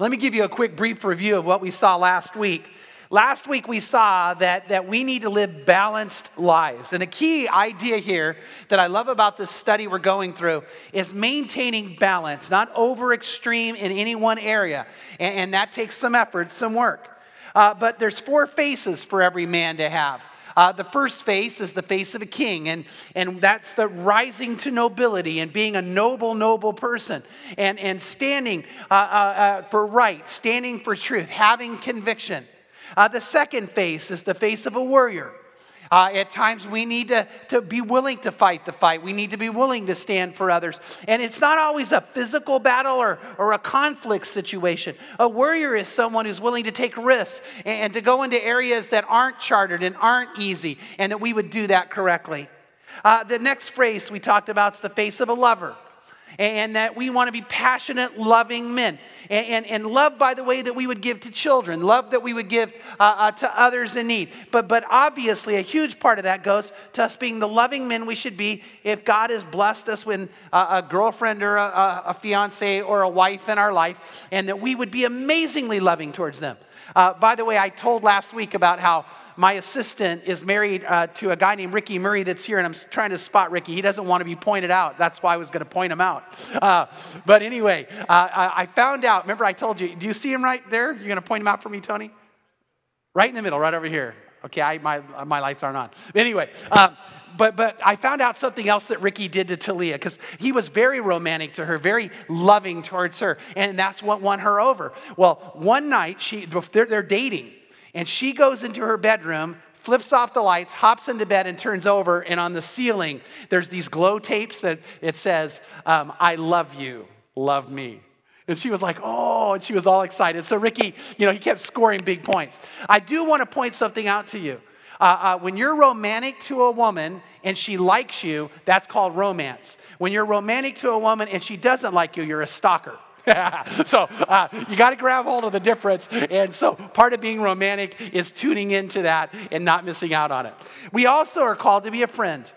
Let me give you a quick brief review of what we saw last week. Last week we saw that, that we need to live balanced lives. And a key idea here that I love about this study we're going through is maintaining balance, not over extreme in any one area. And, and that takes some effort, some work. Uh, but there's four faces for every man to have. Uh, the first face is the face of a king, and, and that's the rising to nobility and being a noble, noble person and, and standing uh, uh, uh for right, standing for truth, having conviction. Uh, the second face is the face of a warrior. Uh, at times, we need to, to be willing to fight the fight. We need to be willing to stand for others. And it's not always a physical battle or, or a conflict situation. A warrior is someone who's willing to take risks and, and to go into areas that aren't chartered and aren't easy, and that we would do that correctly. Uh, the next phrase we talked about is the face of a lover and that we want to be passionate, loving men. And, and, and, love, by the way, that we would give to children, love that we would give uh, uh, to others in need. But, but obviously, a huge part of that goes to us being the loving men we should be if God has blessed us with uh, a girlfriend or a, a fiance or a wife in our life, and that we would be amazingly loving towards them. Uh, by the way, I told last week about how my assistant is married uh, to a guy named Ricky Murray that's here, and I'm trying to spot Ricky. He doesn't want to be pointed out. That's why I was going to point him out. Uh, but anyway, uh, I found out. Remember, I told you. Do you see him right there? You're going to point him out for me, Tony? Right in the middle, right over here. Okay, I, my, my lights aren't on. Anyway, um, but, but I found out something else that Ricky did to Talia because he was very romantic to her, very loving towards her, and that's what won her over. Well, one night, she, they're, they're dating, and she goes into her bedroom, flips off the lights, hops into bed, and turns over, and on the ceiling, there's these glow tapes that it says, um, I love you, love me. And she was like, oh, and she was all excited. So Ricky, you know, he kept scoring big points. I do want to point something out to you. Uh, uh, when you're romantic to a woman and she likes you, that's called romance. When you're romantic to a woman and she doesn't like you, you're a stalker. so uh, you got to grab hold of the difference. And so part of being romantic is tuning into that and not missing out on it. We also are called to be a friend.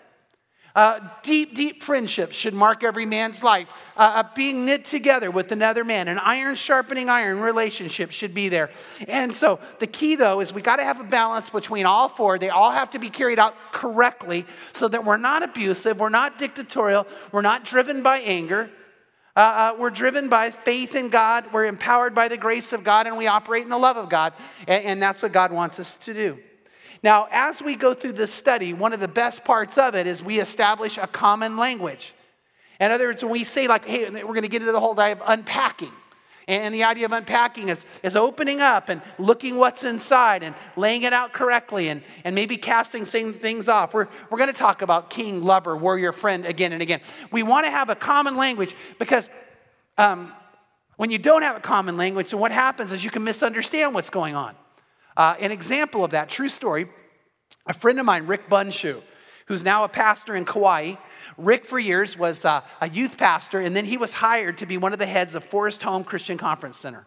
Uh, deep, deep friendship should mark every man's life. Uh, uh, being knit together with another man, an iron sharpening iron relationship should be there. And so the key, though, is we got to have a balance between all four. They all have to be carried out correctly so that we're not abusive, we're not dictatorial, we're not driven by anger. Uh, uh, we're driven by faith in God, we're empowered by the grace of God, and we operate in the love of God. and, and that's what God wants us to do. Now, as we go through this study, one of the best parts of it is we establish a common language. In other words, when we say, like, hey, we're going to get into the whole idea of unpacking. And the idea of unpacking is, is opening up and looking what's inside and laying it out correctly and, and maybe casting same things off. We're, we're going to talk about king, lover, warrior, friend again and again. We want to have a common language because um, when you don't have a common language, then what happens is you can misunderstand what's going on. Uh, an example of that, true story, a friend of mine, Rick Bunshu, who's now a pastor in Kauai. Rick, for years, was uh, a youth pastor, and then he was hired to be one of the heads of Forest Home Christian Conference Center.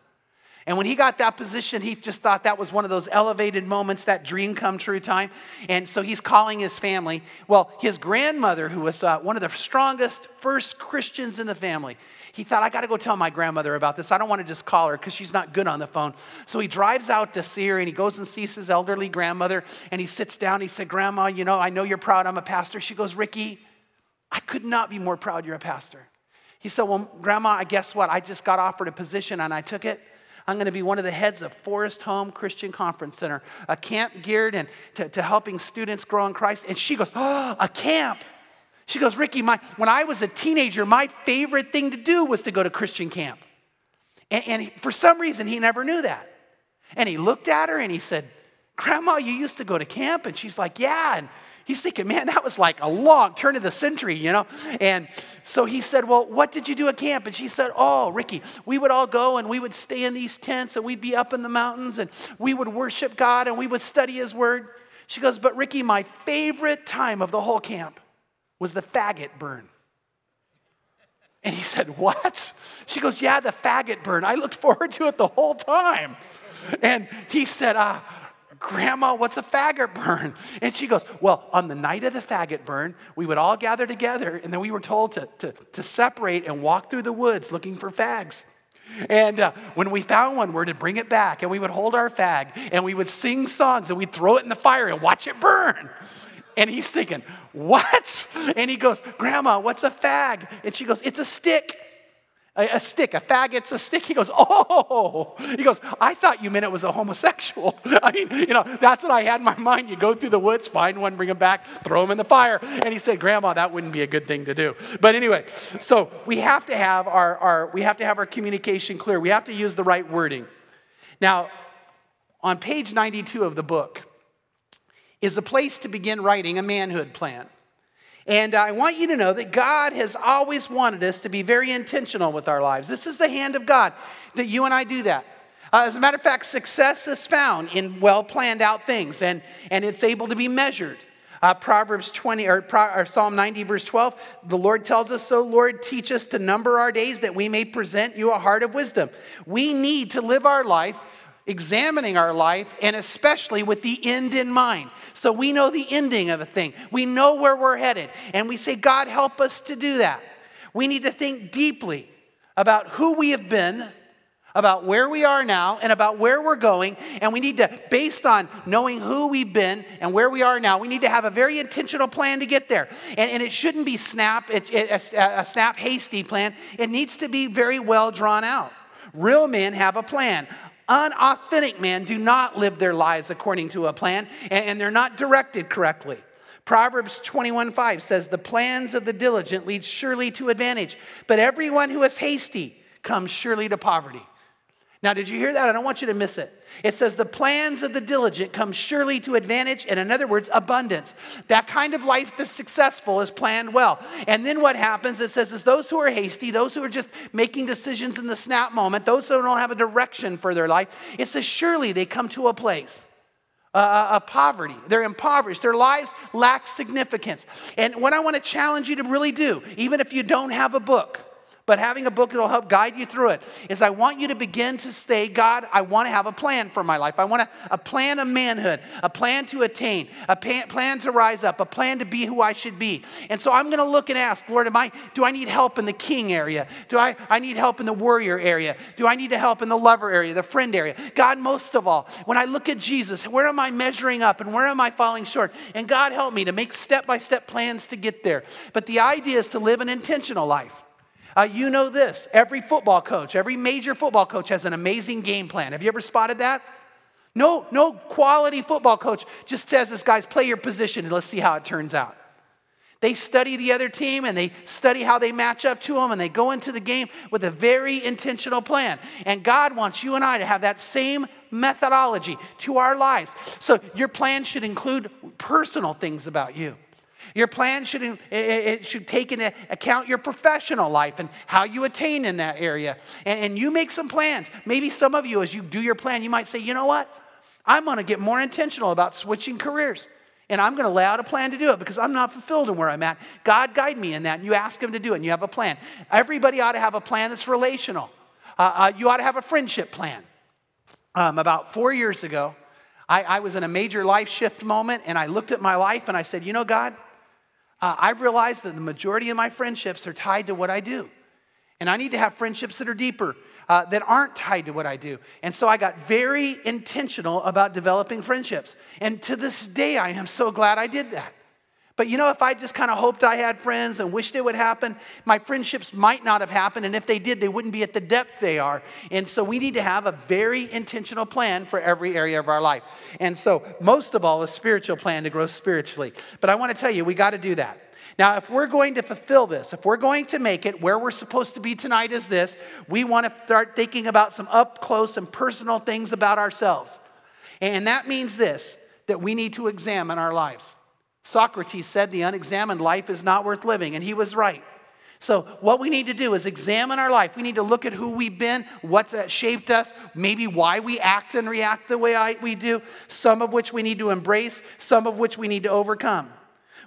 And when he got that position, he just thought that was one of those elevated moments, that dream come true time. And so he's calling his family. Well, his grandmother, who was uh, one of the strongest first Christians in the family, he thought, I got to go tell my grandmother about this. I don't want to just call her because she's not good on the phone. So he drives out to see her and he goes and sees his elderly grandmother and he sits down. He said, Grandma, you know, I know you're proud I'm a pastor. She goes, Ricky, I could not be more proud you're a pastor. He said, Well, Grandma, I guess what? I just got offered a position and I took it. I'm going to be one of the heads of Forest Home Christian Conference Center, a camp geared and to, to helping students grow in Christ. And she goes, Oh, a camp. She goes, Ricky, my, when I was a teenager, my favorite thing to do was to go to Christian camp. And, and for some reason, he never knew that. And he looked at her and he said, Grandma, you used to go to camp? And she's like, Yeah. And he's thinking, Man, that was like a long turn of the century, you know? And so he said, Well, what did you do at camp? And she said, Oh, Ricky, we would all go and we would stay in these tents and we'd be up in the mountains and we would worship God and we would study his word. She goes, But Ricky, my favorite time of the whole camp was the faggot burn. And he said, What? She goes, Yeah, the faggot burn. I looked forward to it the whole time. And he said, uh, Grandma, what's a faggot burn? And she goes, Well, on the night of the faggot burn, we would all gather together, and then we were told to, to, to separate and walk through the woods looking for fags. And uh, when we found one, we'd bring it back and we would hold our fag and we would sing songs and we'd throw it in the fire and watch it burn. And he's thinking, What? And he goes, Grandma, what's a fag? And she goes, It's a stick. A, a, stick, a faggot's a stick. He goes, Oh, he goes, I thought you meant it was a homosexual. I mean, you know, that's what I had in my mind. You go through the woods, find one, bring him back, throw him in the fire. And he said, Grandma, that wouldn't be a good thing to do. But anyway, so we have to have our, our we have to have our communication clear. We have to use the right wording. Now, on page 92 of the book is the place to begin writing a manhood plan. And I want you to know that God has always wanted us to be very intentional with our lives. This is the hand of God that you and I do that. Uh, as a matter of fact, success is found in well planned out things, and, and it's able to be measured. Uh, Proverbs 20 or, or, Psalm 90, verse 12, the Lord tells us, So, Lord, teach us to number our days that we may present you a heart of wisdom. We need to live our life examining our life, and especially with the end in mind. So we know the ending of a thing, we know where we're headed, and we say, God, help us to do that. We need to think deeply about who we have been. About where we are now and about where we're going. And we need to, based on knowing who we've been and where we are now, we need to have a very intentional plan to get there. And, and it shouldn't be snap, it, it, a, a snap, hasty plan. It needs to be very well drawn out. Real men have a plan. Unauthentic men do not live their lives according to a plan, and they're not directed correctly. Proverbs 21 5 says, The plans of the diligent lead surely to advantage, but everyone who is hasty comes surely to poverty. Now, did you hear that? I don't want you to miss it. It says, The plans of the diligent come surely to advantage, and in other words, abundance. That kind of life that's successful is planned well. And then what happens? It says, is those who are hasty, those who are just making decisions in the snap moment, those who don't have a direction for their life, it says, surely they come to a place. Uh, of poverty. They're impoverished. Their lives lack significance. And what I want to challenge you to really do, even if you don't have a book, but having a book that'll help guide you through it is I want you to begin to say, God, I want to have a plan for my life. I want a, a plan of manhood, a plan to attain, a plan to rise up, a plan to be who I should be. And so I'm going to look and ask, Lord, am I, do I need help in the king area? Do I, I need help in the warrior area? Do I need to help in the lover area, the friend area? God, most of all, when I look at Jesus, where am I measuring up and where am I falling short? And God, help me to make step by step plans to get there. But the idea is to live an intentional life. Uh, you know this every football coach, every major football coach has an amazing game plan. Have you ever spotted that? No, no quality football coach just says this guy's play your position and let's see how it turns out. They study the other team and they study how they match up to them and they go into the game with a very intentional plan. And God wants you and I to have that same methodology to our lives. So your plan should include personal things about you. Your plan should, it should take into account your professional life and how you attain in that area. And, and you make some plans. Maybe some of you, as you do your plan, you might say, you know what? I'm going to get more intentional about switching careers. And I'm going to lay out a plan to do it because I'm not fulfilled in where I'm at. God guide me in that. And you ask Him to do it and you have a plan. Everybody ought to have a plan that's relational. Uh, uh, you ought to have a friendship plan. Um, about four years ago, I, I was in a major life shift moment and I looked at my life and I said, You know, God, uh, I've realized that the majority of my friendships are tied to what I do. And I need to have friendships that are deeper, uh, that aren't tied to what I do. And so I got very intentional about developing friendships. And to this day, I am so glad I did that. But you know, if I just kind of hoped I had friends and wished it would happen, my friendships might not have happened. And if they did, they wouldn't be at the depth they are. And so we need to have a very intentional plan for every area of our life. And so, most of all, a spiritual plan to grow spiritually. But I want to tell you, we got to do that. Now, if we're going to fulfill this, if we're going to make it, where we're supposed to be tonight is this we want to start thinking about some up close and personal things about ourselves. And that means this that we need to examine our lives. Socrates said the unexamined life is not worth living, and he was right. So, what we need to do is examine our life. We need to look at who we've been, what's shaped us, maybe why we act and react the way I, we do, some of which we need to embrace, some of which we need to overcome.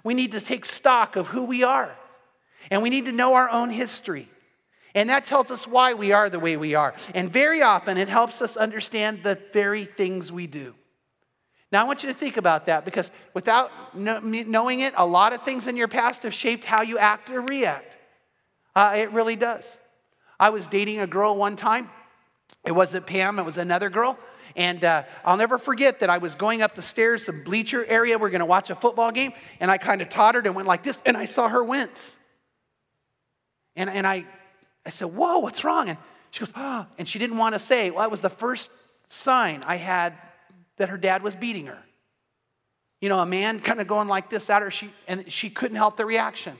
We need to take stock of who we are, and we need to know our own history. And that tells us why we are the way we are. And very often, it helps us understand the very things we do. Now, I want you to think about that because without knowing it, a lot of things in your past have shaped how you act or react. Uh, it really does. I was dating a girl one time. It wasn't Pam, it was another girl. And uh, I'll never forget that I was going up the stairs, the bleacher area. We are going to watch a football game. And I kind of tottered and went like this. And I saw her wince. And, and I, I said, Whoa, what's wrong? And she goes, Oh, and she didn't want to say, Well, that was the first sign I had that her dad was beating her. You know, a man kind of going like this at her, she, and she couldn't help the reaction.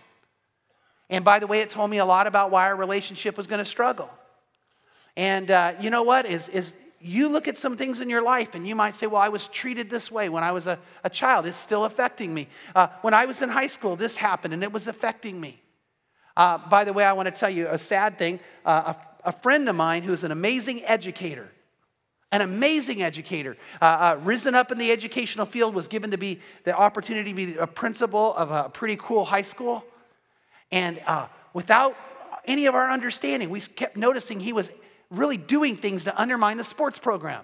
And by the way, it told me a lot about why our relationship was going to struggle. And uh, you know what? Is, is you look at some things in your life and you might say, Well, I was treated this way when I was a, a child. It's still affecting me. Uh, when I was in high school, this happened and it was affecting me. Uh, by the way, I want to tell you a sad thing. Uh, a, a, friend of mine who's an amazing educator, an amazing educator, uh, uh, risen up in the educational field, was given to be the opportunity to be a principal of a pretty cool high school. And uh, without any of our understanding, we kept noticing he was really doing things to undermine the sports program.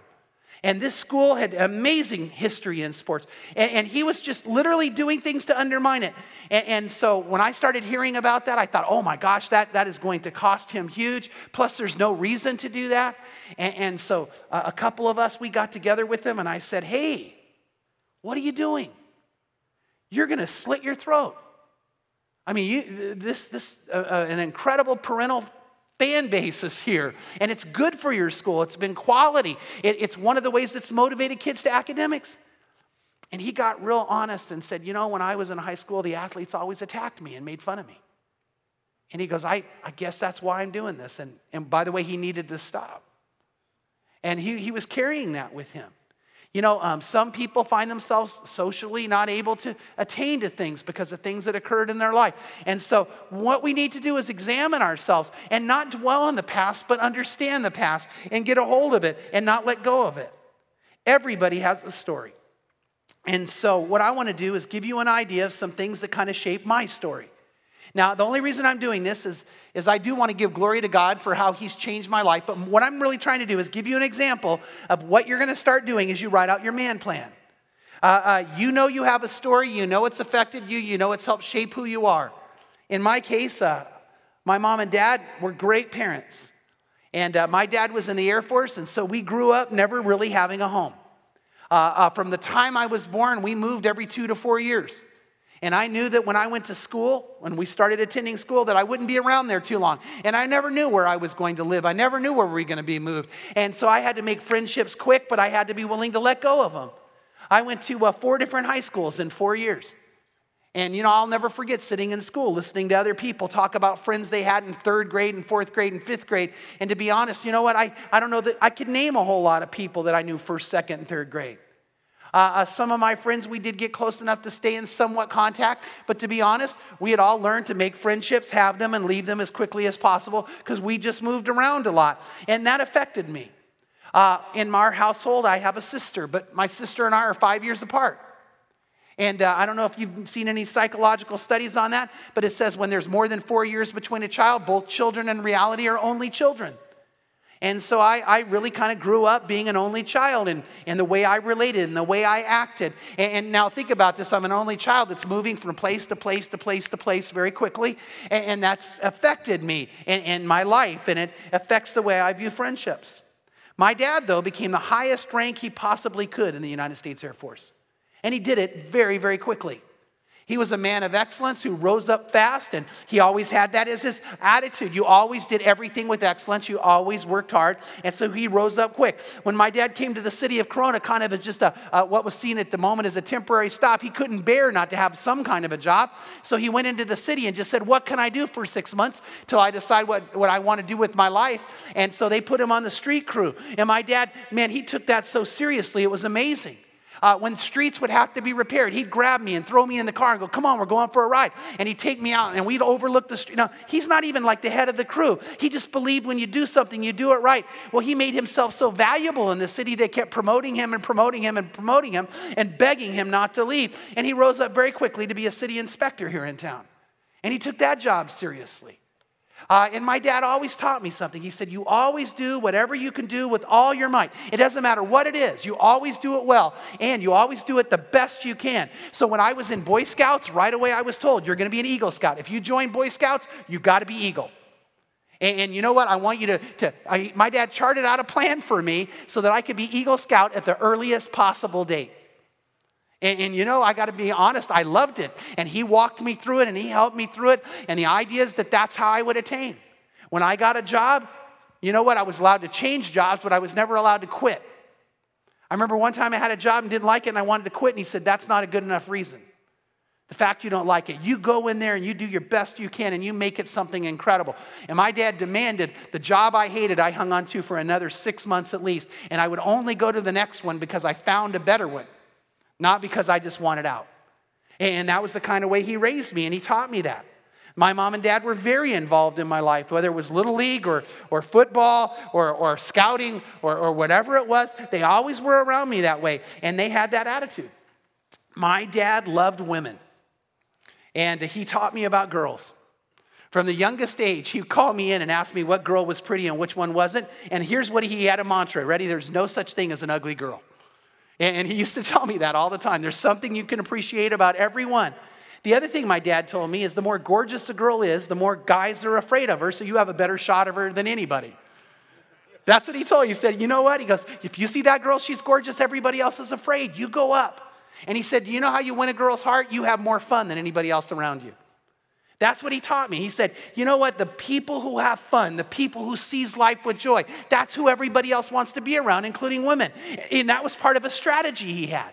And this school had amazing history in sports. And, and he was just literally doing things to undermine it. And, and, so when I started hearing about that, I thought, oh my gosh, that, that is going to cost him huge. Plus, there's no reason to do that. And, and so uh, a couple of us, we got together with him and I said, hey, what are you doing? You're going to slit your throat. I mean, you, this, this uh, uh, an incredible parental fan basis here, and it's good for your school. It's been quality. It, it's one of the ways that's motivated kids to academics. And he got real honest and said, You know, when I was in high school, the athletes always attacked me and made fun of me. And he goes, I, I guess that's why I'm doing this. And, and by the way, he needed to stop. And he, he was carrying that with him. You know, um, some people find themselves socially not able to attain to things because of things that occurred in their life. And so, what we need to do is examine ourselves and not dwell on the past, but understand the past and get a hold of it and not let go of it. Everybody has a story. And so, what I want to do is give you an idea of some things that kind of shape my story. Now, the only reason I'm doing this is, is I do want to give glory to God for how He's changed my life. But what I'm really trying to do is give you an example of what you're going to start doing as you write out your man plan. Uh, uh, you know you have a story, you know it's affected you, you know it's helped shape who you are. In my case, uh, my mom and dad were great parents. And uh, my dad was in the Air Force, and so we grew up never really having a home. Uh, uh, from the time I was born, we moved every two to four years. And I knew that when I went to school, when we started attending school, that I wouldn't be around there too long. And I never knew where I was going to live. I never knew where we were going to be moved. And so I had to make friendships quick, but I had to be willing to let go of them. I went to uh, four different high schools in four years. And, you know, I'll never forget sitting in school, listening to other people talk about friends they had in third grade and fourth grade and fifth grade. And to be honest, you know what? I, I don't know that I could name a whole lot of people that I knew first, second, and third grade. Uh, uh, some of my friends, we did get close enough to stay in somewhat contact, but to be honest, we had all learned to make friendships, have them, and leave them as quickly as possible because we just moved around a lot. And that affected me. Uh, in our household, I have a sister, but my sister and I are five years apart. And uh, I don't know if you've seen any psychological studies on that, but it says when there's more than four years between a child, both children in reality are only children. And so I, I really kind of grew up being an only child and, and the way I related and the way I acted. And, and, now think about this I'm an only child that's moving from place to place to place to place very quickly. And, and that's affected me and, and my life, and it affects the way I view friendships. My dad, though, became the highest rank he possibly could in the United States Air Force. And he did it very, very quickly. He was a man of excellence who rose up fast, and he always had that as his attitude. You always did everything with excellence, you always worked hard, and so he rose up quick. When my dad came to the city of Corona, kind of as just a, uh, what was seen at the moment as a temporary stop, he couldn't bear not to have some kind of a job. So he went into the city and just said, What can I do for six months till I decide what, what I want to do with my life? And so they put him on the street crew. And my dad, man, he took that so seriously, it was amazing. Uh, when streets would have to be repaired, he'd grab me and throw me in the car and go, Come on, we're going for a ride. And he'd take me out and we'd overlook the street. Now, he's not even like the head of the crew. He just believed when you do something, you do it right. Well, he made himself so valuable in the city, they kept promoting him and promoting him and promoting him and begging him not to leave. And he rose up very quickly to be a city inspector here in town. And he took that job seriously. Uh, and my dad always taught me something. He said, You always do whatever you can do with all your might. It doesn't matter what it is, you always do it well, and you always do it the best you can. So when I was in Boy Scouts, right away I was told, You're going to be an Eagle Scout. If you join Boy Scouts, you've got to be Eagle. And, and you know what? I want you to, to I, my dad charted out a plan for me so that I could be Eagle Scout at the earliest possible date. And, and, you know, I got to be honest, I loved it. And he walked me through it and he helped me through it. And the idea is that that's how I would attain. When I got a job, you know what? I was allowed to change jobs, but I was never allowed to quit. I remember one time I had a job and didn't like it and I wanted to quit, and he said, That's not a good enough reason. The fact you don't like it. You go in there and you do your best you can and you make it something incredible. And my dad demanded the job I hated, I hung on to for another six months at least. And I would only go to the next one because I found a better one, not because I just wanted out. And that was the kind of way he raised me and he taught me that. My mom and dad were very involved in my life, whether it was Little League or, or football or, or scouting or, or whatever it was. They always were around me that way, and they had that attitude. My dad loved women, and he taught me about girls. From the youngest age, he would call me in and ask me what girl was pretty and which one wasn't. And here's what he had a mantra ready? There's no such thing as an ugly girl. And he used to tell me that all the time. There's something you can appreciate about everyone. The other thing my dad told me is the more gorgeous a girl is, the more guys are afraid of her, so you have a better shot of her than anybody. That's what he told me. He said, You know what? He goes, If you see that girl, she's gorgeous, everybody else is afraid. You go up. And he said, Do you know how you win a girl's heart? You have more fun than anybody else around you. That's what he taught me. He said, You know what? The people who have fun, the people who seize life with joy, that's who everybody else wants to be around, including women. And that was part of a strategy he had.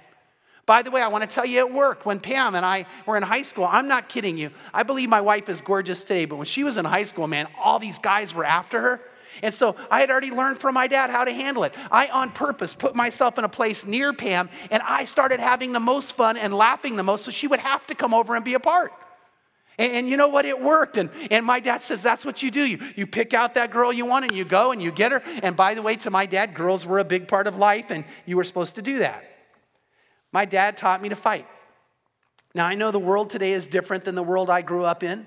By the way, I want to tell you at work, when Pam and I were in high school, I'm not kidding you. I believe my wife is gorgeous today, but when she was in high school, man, all these guys were after her. And so I had already learned from my dad how to handle it. I, on purpose, put myself in a place near Pam, and I started having the most fun and laughing the most, so she would have to come over and be a part. And, and, you know what? It worked. And, and my dad says that's what you do. You, you pick out that girl you want and you go and you get her. And by the way, to my dad, girls were a big part of life, and you were supposed to do that. My dad taught me to fight. Now, I know the world today is different than the world I grew up in,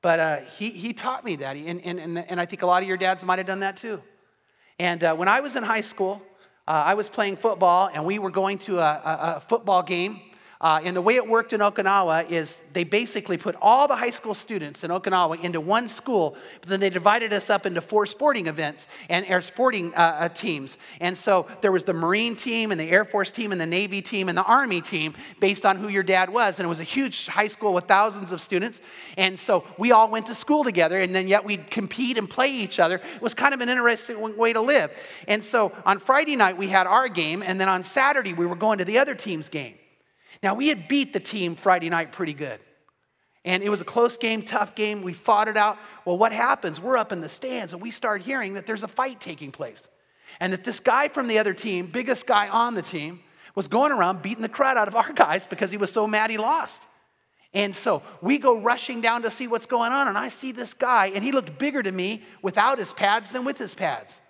but uh, he, he taught me that. And, and, and, and I think a lot of your dads might have done that too. And uh, when I was in high school, uh, I was playing football, and we were going to a, a, a football game uh, and the way it worked in Okinawa is they basically put all the high school students in Okinawa into one school, but then they divided us up into four sporting events and air sporting uh, uh, teams. And so there was the Marine team and the Air Force team and the Navy team and the Army team based on who your dad was. And it was a huge high school with thousands of students. And so we all went to school together, and then yet we'd compete and play each other. It was kind of an interesting way to live. And so on Friday night, we had our game, and then on Saturday, we were going to the other team's game. Now, we had beat the team Friday night pretty good. And it was a close game, tough game. We fought it out. Well, what happens? We're up in the stands and we start hearing that there's a fight taking place. And that this guy from the other team, biggest guy on the team, was going around beating the crud out of our guys because he was so mad he lost. And so we go rushing down to see what's going on. And I see this guy, and he looked bigger to me without his pads than with his pads.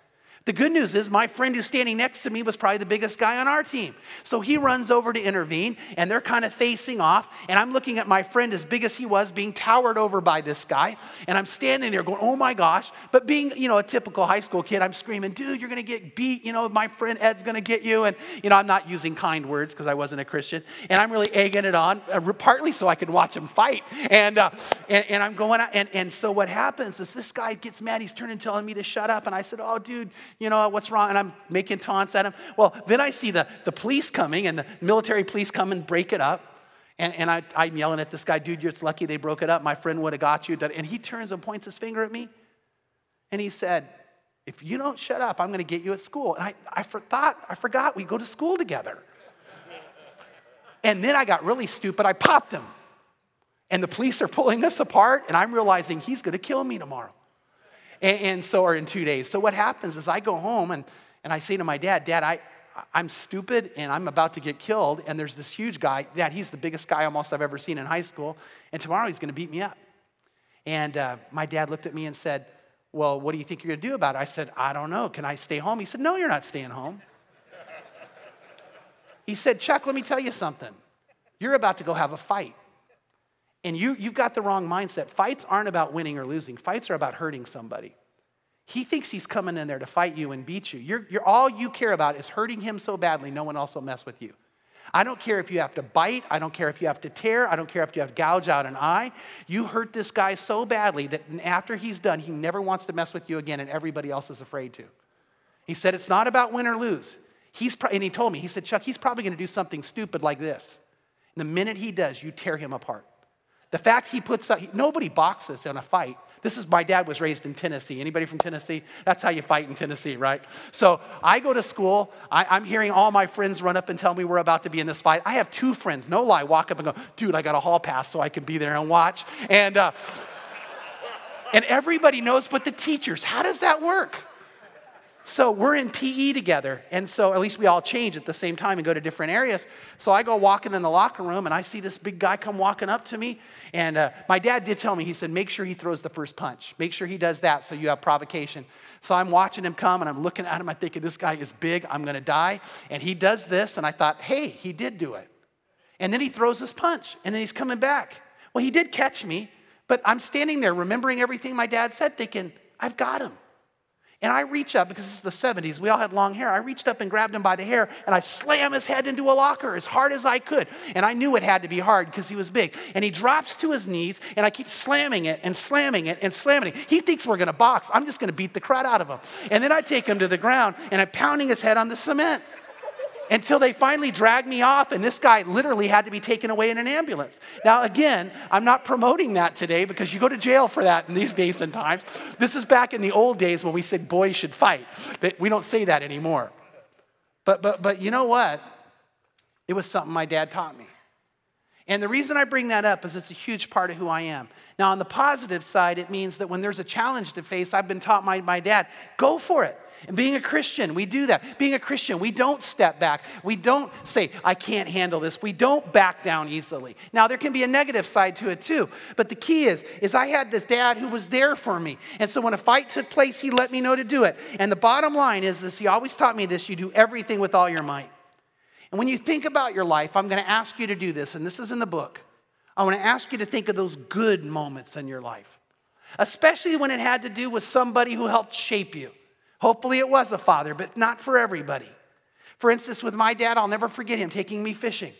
The good news is, my friend who's standing next to me was probably the biggest guy on our team. So he runs over to intervene, and they're kind of facing off. And I'm looking at my friend, as big as he was, being towered over by this guy. And I'm standing there going, oh my gosh. But being, you know, a typical high school kid, I'm screaming, dude, you're going to get beat. You know, my friend Ed's going to get you. And, you know, I'm not using kind words because I wasn't a Christian. And I'm really egging it on, uh, partly so I could watch him fight. And, uh, and, and, I'm going, and, and so what happens is this guy gets mad. He's turning telling me to shut up. And I said, oh, dude, you know, what's wrong? And I'm making taunts at him. Well, then I see the, the police coming and the military police come and break it up. And, and I, I'm yelling at this guy, dude, you're lucky they broke it up. My friend would have got you. And he turns and points his finger at me. And he said, if you don't shut up, I'm going to get you at school. And I, I forgot, I forgot we go to school together. and then I got really stupid. I popped him. And the police are pulling us apart, and I'm realizing he's going to kill me tomorrow. And, and so, or in two days. So what happens is I go home and, and I say to my dad, Dad, I, I'm stupid and I'm about to get killed. And there's this huge guy. Dad, he's the biggest guy almost I've ever seen in high school. And tomorrow he's going to beat me up. And uh, my dad looked at me and said, Well, what do you think you're going to do about it? I said, I don't know. Can I stay home? He said, No, you're not staying home. he said, Chuck, let me tell you something. You're about to go have a fight. And you, you've got the wrong mindset. Fights aren't about winning or losing, fights are about hurting somebody. He thinks he's coming in there to fight you and beat you. You're, you're, all you care about is hurting him so badly, no one else will mess with you. I don't care if you have to bite. I don't care if you have to tear. I don't care if you have to gouge out an eye. You hurt this guy so badly that after he's done, he never wants to mess with you again, and everybody else is afraid to. He said, It's not about win or lose. He's pro- and he told me, he said, Chuck, he's probably going to do something stupid like this. And the minute he does, you tear him apart. The fact he puts up, nobody boxes in a fight. This is my dad was raised in Tennessee. Anybody from Tennessee? That's how you fight in Tennessee, right? So I go to school. I, am hearing all my friends run up and tell me we're about to be in this fight. I have two friends, no lie, walk up and go, dude, I got a hall pass so I can be there and watch. And uh, and everybody knows, but the teachers, how does that work? So we're in PE together. And so at least we all change at the same time and go to different areas. So I go walking in the locker room and I see this big guy come walking up to me. And uh, my dad did tell me, he said, make sure he throws the first punch. Make sure he does that so you have provocation. So I'm watching him come and I'm looking at him. I'm thinking, this guy is big. I'm going to die. And he does this. And I thought, hey, he did do it. And then he throws his punch and then he's coming back. Well, he did catch me, but I'm standing there remembering everything my dad said, thinking, I've got him. And I reach up, because it's the 70s, we all had long hair. I reached up and grabbed him by the hair and I slam his head into a locker as hard as I could. And I knew it had to be hard because he was big. And he drops to his knees and I keep slamming it and slamming it and slamming it. He thinks we're gonna box. I'm just gonna beat the crud out of him. And then I take him to the ground and I'm pounding his head on the cement until they finally dragged me off, and this guy literally had to be taken away in an ambulance. Now, again, I'm not promoting that today because you go to jail for that in these days and times. This is back in the old days when we said boys should fight, but we don't say that anymore. But, but, but you know what? It was something my dad taught me. And the reason I bring that up is it's a huge part of who I am. Now, on the positive side, it means that when there's a challenge to face, I've been taught by my dad go for it. And being a Christian, we do that. Being a Christian, we don't step back. We don't say, I can't handle this. We don't back down easily. Now, there can be a negative side to it too. But the key is, is I had this dad who was there for me. And so when a fight took place, he let me know to do it. And the bottom line is this, he always taught me this, you do everything with all your might. And when you think about your life, I'm going to ask you to do this, and this is in the book. I want to ask you to think of those good moments in your life, especially when it had to do with somebody who helped shape you. Hopefully, it was a father, but not for everybody. For instance, with my dad, I'll never forget him taking me fishing.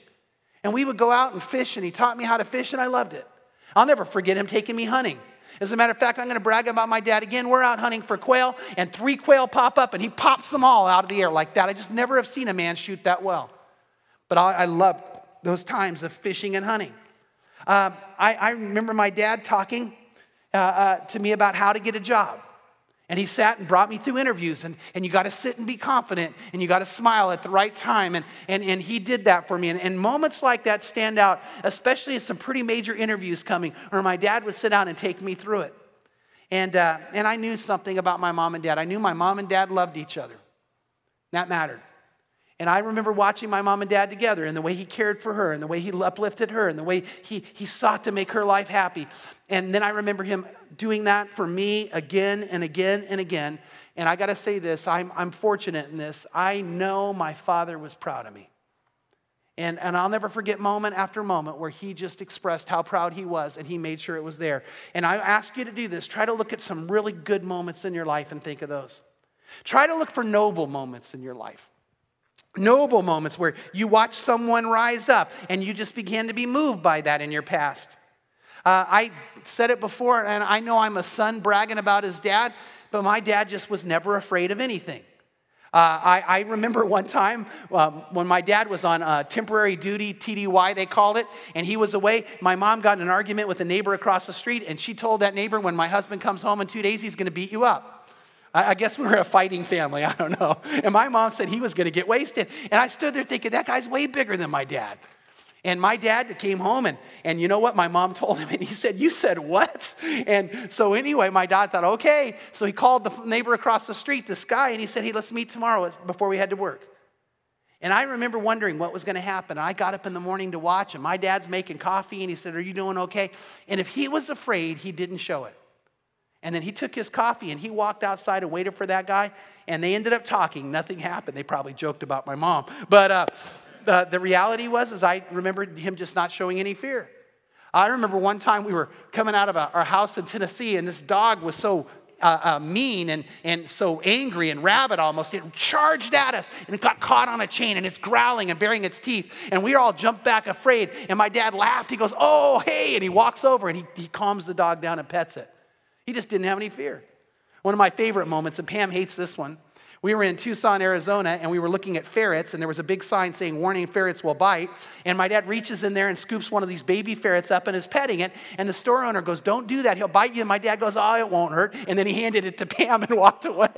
And we would go out and fish, and he taught me how to fish, and I loved it. I'll never forget him taking me hunting. As a matter of fact, I'm going to brag about my dad again. We're out hunting for quail, and three quail pop up, and he pops them all out of the air like that. I just never have seen a man shoot that well. But I, I loved those times of fishing and hunting. Uh, I, I, remember my dad talking uh, uh, to me about how to get a job. And he sat and brought me through interviews, and, and you got to sit and be confident, and you got to smile at the right time. And, and, and he did that for me. And, and moments like that stand out, especially in some pretty major interviews coming, where my dad would sit down and take me through it. And, uh, and I knew something about my mom and dad. I knew my mom and dad loved each other. That mattered. And I remember watching my mom and dad together and the way he cared for her and the way he uplifted her and the way he, he sought to make her life happy. And then I remember him doing that for me again and again and again. And I got to say this I'm, I'm fortunate in this. I know my father was proud of me. And, and I'll never forget moment after moment where he just expressed how proud he was and he made sure it was there. And I ask you to do this. Try to look at some really good moments in your life and think of those. Try to look for noble moments in your life noble moments where you watch someone rise up and you just began to be moved by that in your past. Uh, I said it before, and I know I'm a son bragging about his dad, but my dad just was never afraid of anything. Uh, I, I, remember one time um, when my dad was on uh, temporary duty, TDY they called it, and he was away. My mom got in an argument with a neighbor across the street, and she told that neighbor, when my husband comes home in two days, he's going to beat you up. I guess we were a fighting family. I don't know. And my mom said he was going to get wasted. And I stood there thinking, that guy's way bigger than my dad. And my dad came home, and, and you know what? My mom told him, and he said, You said what? And so, anyway, my dad thought, Okay. So he called the neighbor across the street, this guy, and he said, Hey, let's meet tomorrow before we head to work. And I remember wondering what was going to happen. I got up in the morning to watch, and my dad's making coffee, and he said, Are you doing okay? And if he was afraid, he didn't show it. And then he took his coffee and he walked outside and waited for that guy. And they ended up talking. Nothing happened. They probably joked about my mom. But uh, the, the reality was, is I remembered him just not showing any fear. I remember one time we were coming out of our house in Tennessee, and this dog was so uh, uh, mean and, and so angry and rabid almost. It charged at us and it got caught on a chain and it's growling and baring its teeth. And we all jumped back afraid. And my dad laughed. He goes, Oh, hey. And he walks over and he, he calms the dog down and pets it. He just didn't have any fear. One of my favorite moments, and Pam hates this one. We were in Tucson, Arizona, and we were looking at ferrets, and there was a big sign saying, Warning, ferrets will bite. And my dad reaches in there and scoops one of these baby ferrets up and is petting it. And the store owner goes, Don't do that, he'll bite you. And my dad goes, Oh, it won't hurt. And then he handed it to Pam and walked away.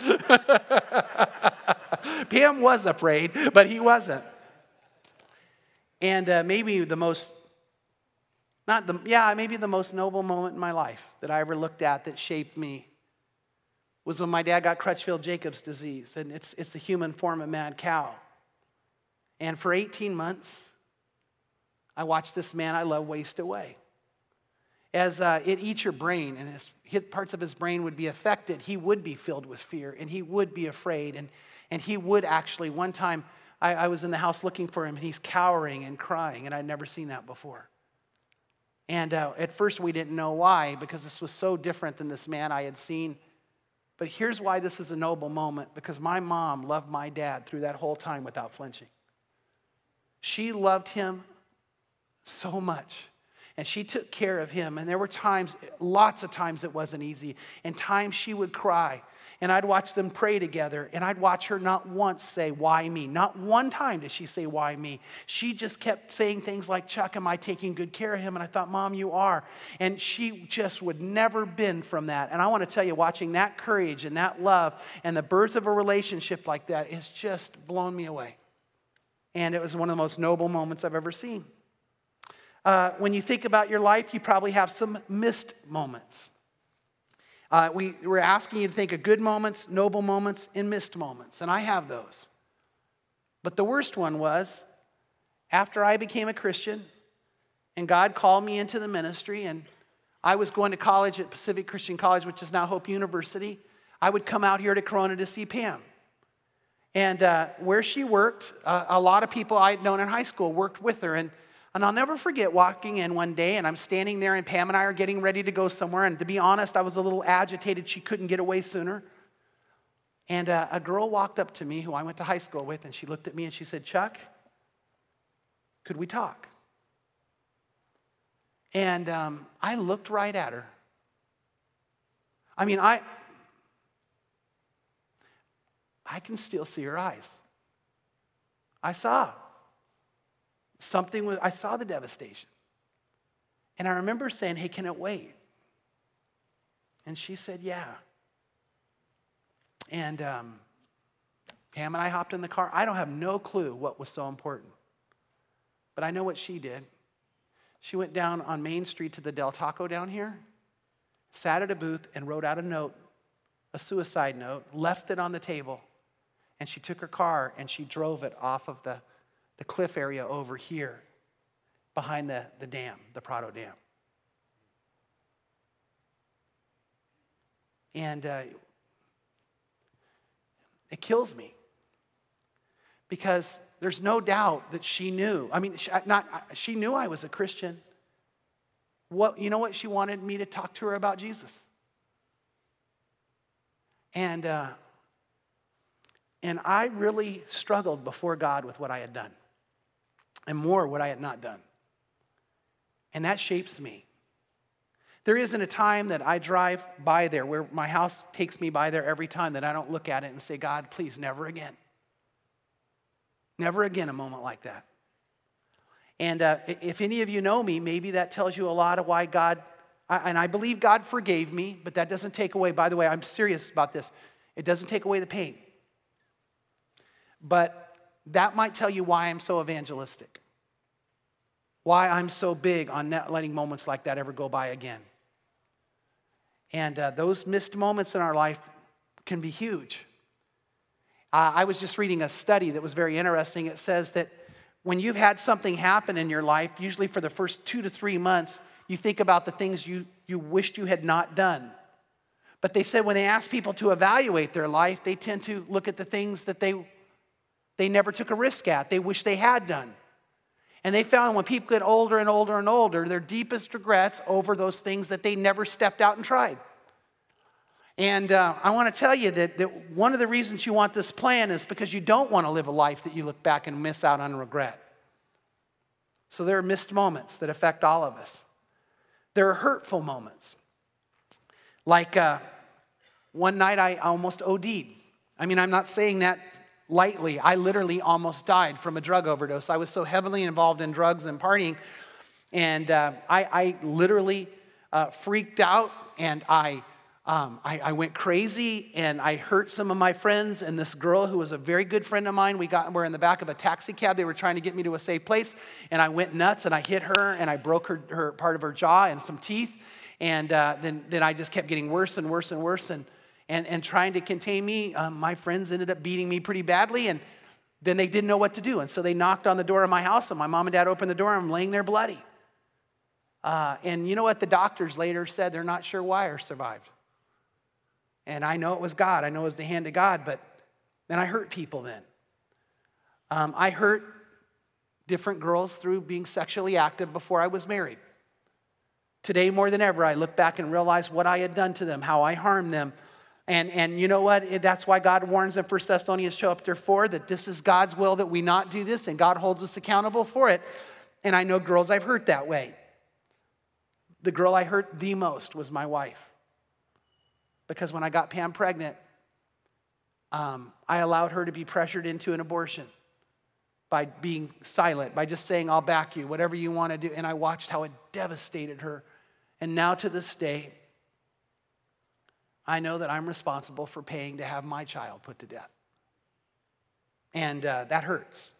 Pam was afraid, but he wasn't. And uh, maybe the most, not the, yeah, maybe the most noble moment in my life that I ever looked at that shaped me was when my dad got Crutchfield Jacobs disease, and it's, it's the human form of mad cow. And for 18 months, I watched this man I love waste away. As uh, it eats your brain, and his, parts of his brain would be affected, he would be filled with fear, and he would be afraid, and, and he would actually, one time, I, I was in the house looking for him, and he's cowering and crying, and I'd never seen that before. And uh, at first, we didn't know why, because this was so different than this man I had seen but here's why this is a noble moment because my mom loved my dad through that whole time without flinching. She loved him so much. And she took care of him. And there were times, lots of times it wasn't easy. And times she would cry and I'd watch them pray together, and I'd watch her not once say, Why me? Not one time did she say, Why me? She just kept saying things like, Chuck, am I taking good care of him? And I thought, Mom, you are. And she just would never bend from that. And I want to tell you, watching that courage and that love and the birth of a relationship like that has just blown me away. And it was one of the most noble moments I've ever seen. Uh, when you think about your life, you probably have some missed moments. Uh, we, we're asking you to think of good moments, noble moments, and missed moments, and I have those. But the worst one was after I became a Christian and God called me into the ministry, and I was going to college at Pacific Christian College, which is now Hope University. I would come out here to Corona to see Pam. And uh, where she worked, uh, a lot of people I had known in high school worked with her. And and I'll never forget walking in one day, and I'm standing there, and Pam and I are getting ready to go somewhere. And to be honest, I was a little agitated. She couldn't get away sooner. And uh, a girl walked up to me who I went to high school with, and she looked at me and she said, Chuck, could we talk? And um, I looked right at her. I mean, I, I can still see her eyes. I saw something was, I saw the devastation. And I remember saying, Hey, can it wait? And she said, Yeah. And um, Pam and I hopped in the car. I don't have no clue what was so important, but I know what she did. She went down on Main Street to the Del Taco down here, sat at a booth, and wrote out a note, a suicide note, left it on the table, and she took her car and she drove it off of the the cliff area over here behind the, the dam, the Prado Dam. And uh, it kills me because there's no doubt that she knew. I mean, she, not, she knew I was a Christian. What, you know what? She wanted me to talk to her about Jesus. And, uh, and I really struggled before God with what I had done and more what I had not done. And that shapes me. There isn't a time that I drive by there where my house takes me by there every time that I don't look at it and say, God, please, never again. Never again a moment like that. And uh, if any of you know me, maybe that tells you a lot of why God, and I believe God forgave me, but that doesn't take away, by the way, I'm serious about this, it doesn't take away the pain. But that might tell you why I'm so evangelistic, why I'm so big on not letting moments like that ever go by again. And uh, those missed moments in our life can be huge. Uh, I was just reading a study that was very interesting. It says that when you've had something happen in your life, usually for the first two to three months, you think about the things you, you wished you had not done. But they said when they ask people to evaluate their life, they tend to look at the things that they they never took a risk at, they wish they had done. And they found when people get older and older and older, their deepest regrets over those things that they never stepped out and tried. And uh, I want to tell you that, that one of the reasons you want this plan is because you don't want to live a life that you look back and miss out on regret. So there are missed moments that affect all of us. There are hurtful moments. Like uh, one night I almost OD'd. I mean, I'm not saying that lightly. I literally almost died from a drug overdose. I was so heavily involved in drugs and partying, and uh, I, I, literally uh, freaked out and I um, I, I, went crazy and I hurt some of my friends. And this girl, who was a very good friend of mine, we got were in the back of a taxi cab. They were trying to get me to a safe place, and I went nuts and I hit her and I broke her, her part of her jaw and some teeth. And uh, then, then I just kept getting worse and worse and worse. And, and, and trying to contain me, um, my friends ended up beating me pretty badly. And then they didn't know what to do. And so they knocked on the door of my house, and my mom and dad opened the door, and I'm laying there bloody. Uh, and you know what? The doctors later said they're not sure why I survived. And I know it was God. I know it was the hand of God, but then I hurt people then. Um, I hurt different girls through being sexually active before I was married. Today, more than ever, I look back and realize what I had done to them, how I harmed them. And, and you know what? That's why God warns in 1 Thessalonians chapter 4 that this is God's will that we not do this, and God holds us accountable for it. And I know girls I've hurt that way. The girl I hurt the most was my wife because when I got Pam pregnant, um, I allowed her to be pressured into an abortion by being silent, by just saying, I'll back you, whatever you want to do. And I watched how it devastated her. And now to this day, I know that I'm responsible for paying to have my child put to death. And uh, that hurts.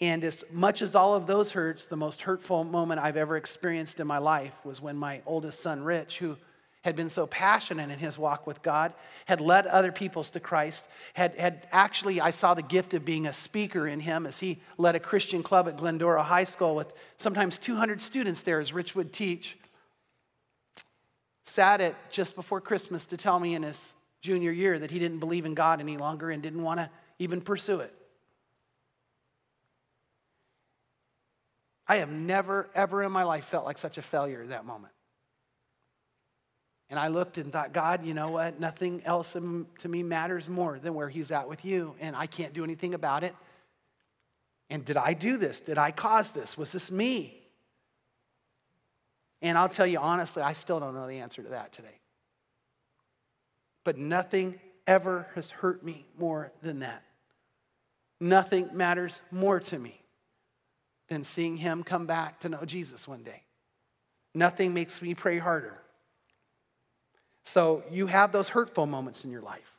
And as much as all of those hurts, the most hurtful moment I've ever experienced in my life was when my oldest son, Rich, who had been so passionate in his walk with God, had led other peoples to Christ, had, had actually, I saw the gift of being a speaker in him as he led a Christian club at Glendora High School with sometimes 200 students there as Rich would teach. Sat at just before Christmas to tell me in his junior year that he didn't believe in God any longer and didn't want to even pursue it. I have never, ever in my life felt like such a failure at that moment. And I looked and thought, God, you know what? Nothing else to me matters more than where He's at with you, and I can't do anything about it. And did I do this? Did I cause this? Was this me? And I'll tell you honestly, I still don't know the answer to that today. But nothing ever has hurt me more than that. Nothing matters more to me than seeing him come back to know Jesus one day. Nothing makes me pray harder. So you have those hurtful moments in your life.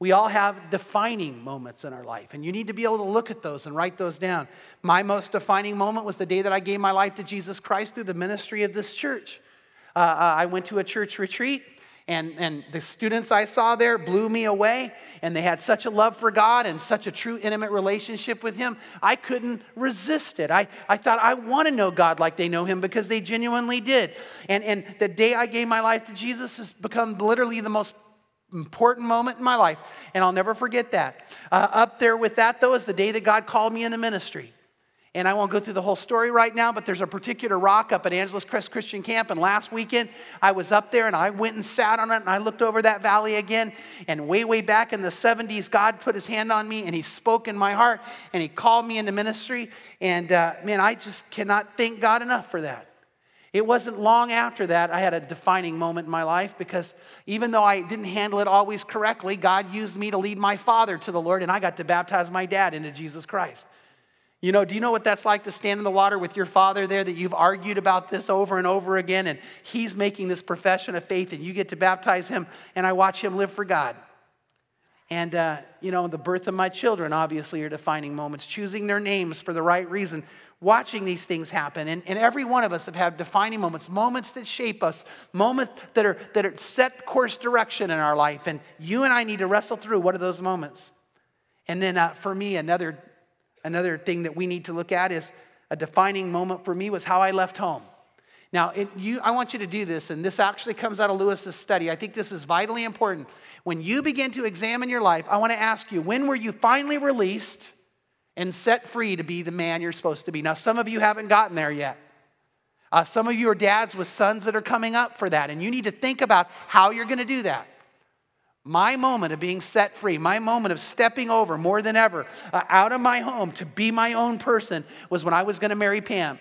We all have defining moments in our life, and you need to be able to look at those and write those down. My most defining moment was the day that I gave my life to Jesus Christ through the ministry of this church. Uh, uh I went to a church retreat and, and the students I saw there blew me away, and they had such a love for God and such a true intimate relationship with Him. I couldn't resist it. I, I thought, I want to know God like they know Him because they genuinely did. And, and the day I gave my life to Jesus has become literally the most important moment in my life, and I'll never forget that. Uh, up there with that, though, is the day that God called me in the ministry. And I won't go through the whole story right now, but there's a particular rock up at Angeles Crest Christian Camp. And last weekend, I was up there and I went and sat on it and I looked over that valley again. And way, way back in the 70s, God put his hand on me and he spoke in my heart and he called me into ministry. And uh, man, I just cannot thank God enough for that. It wasn't long after that I had a defining moment in my life because even though I didn't handle it always correctly, God used me to lead my father to the Lord and I got to baptize my dad into Jesus Christ. You know, do you know what that's like to stand in the water with your father there that you've argued about this over and over again and he's making this profession of faith and you get to baptize him and I watch him live for God? And, uh, you know, the birth of my children obviously are defining moments, choosing their names for the right reason, watching these things happen. And, and every one of us have had defining moments, moments that shape us, moments that are, that are set course direction in our life. And you and I need to wrestle through what are those moments. And then uh, for me, another Another thing that we need to look at is a defining moment for me was how I left home. Now, it, you, I want you to do this, and this actually comes out of Lewis's study. I think this is vitally important. When you begin to examine your life, I want to ask you when were you finally released and set free to be the man you're supposed to be? Now, some of you haven't gotten there yet. Uh, some of you are dads with sons that are coming up for that, and you need to think about how you're going to do that. My moment of being set free, my moment of stepping over more than ever uh, out of my home to be my own person was when I was going to marry Pam.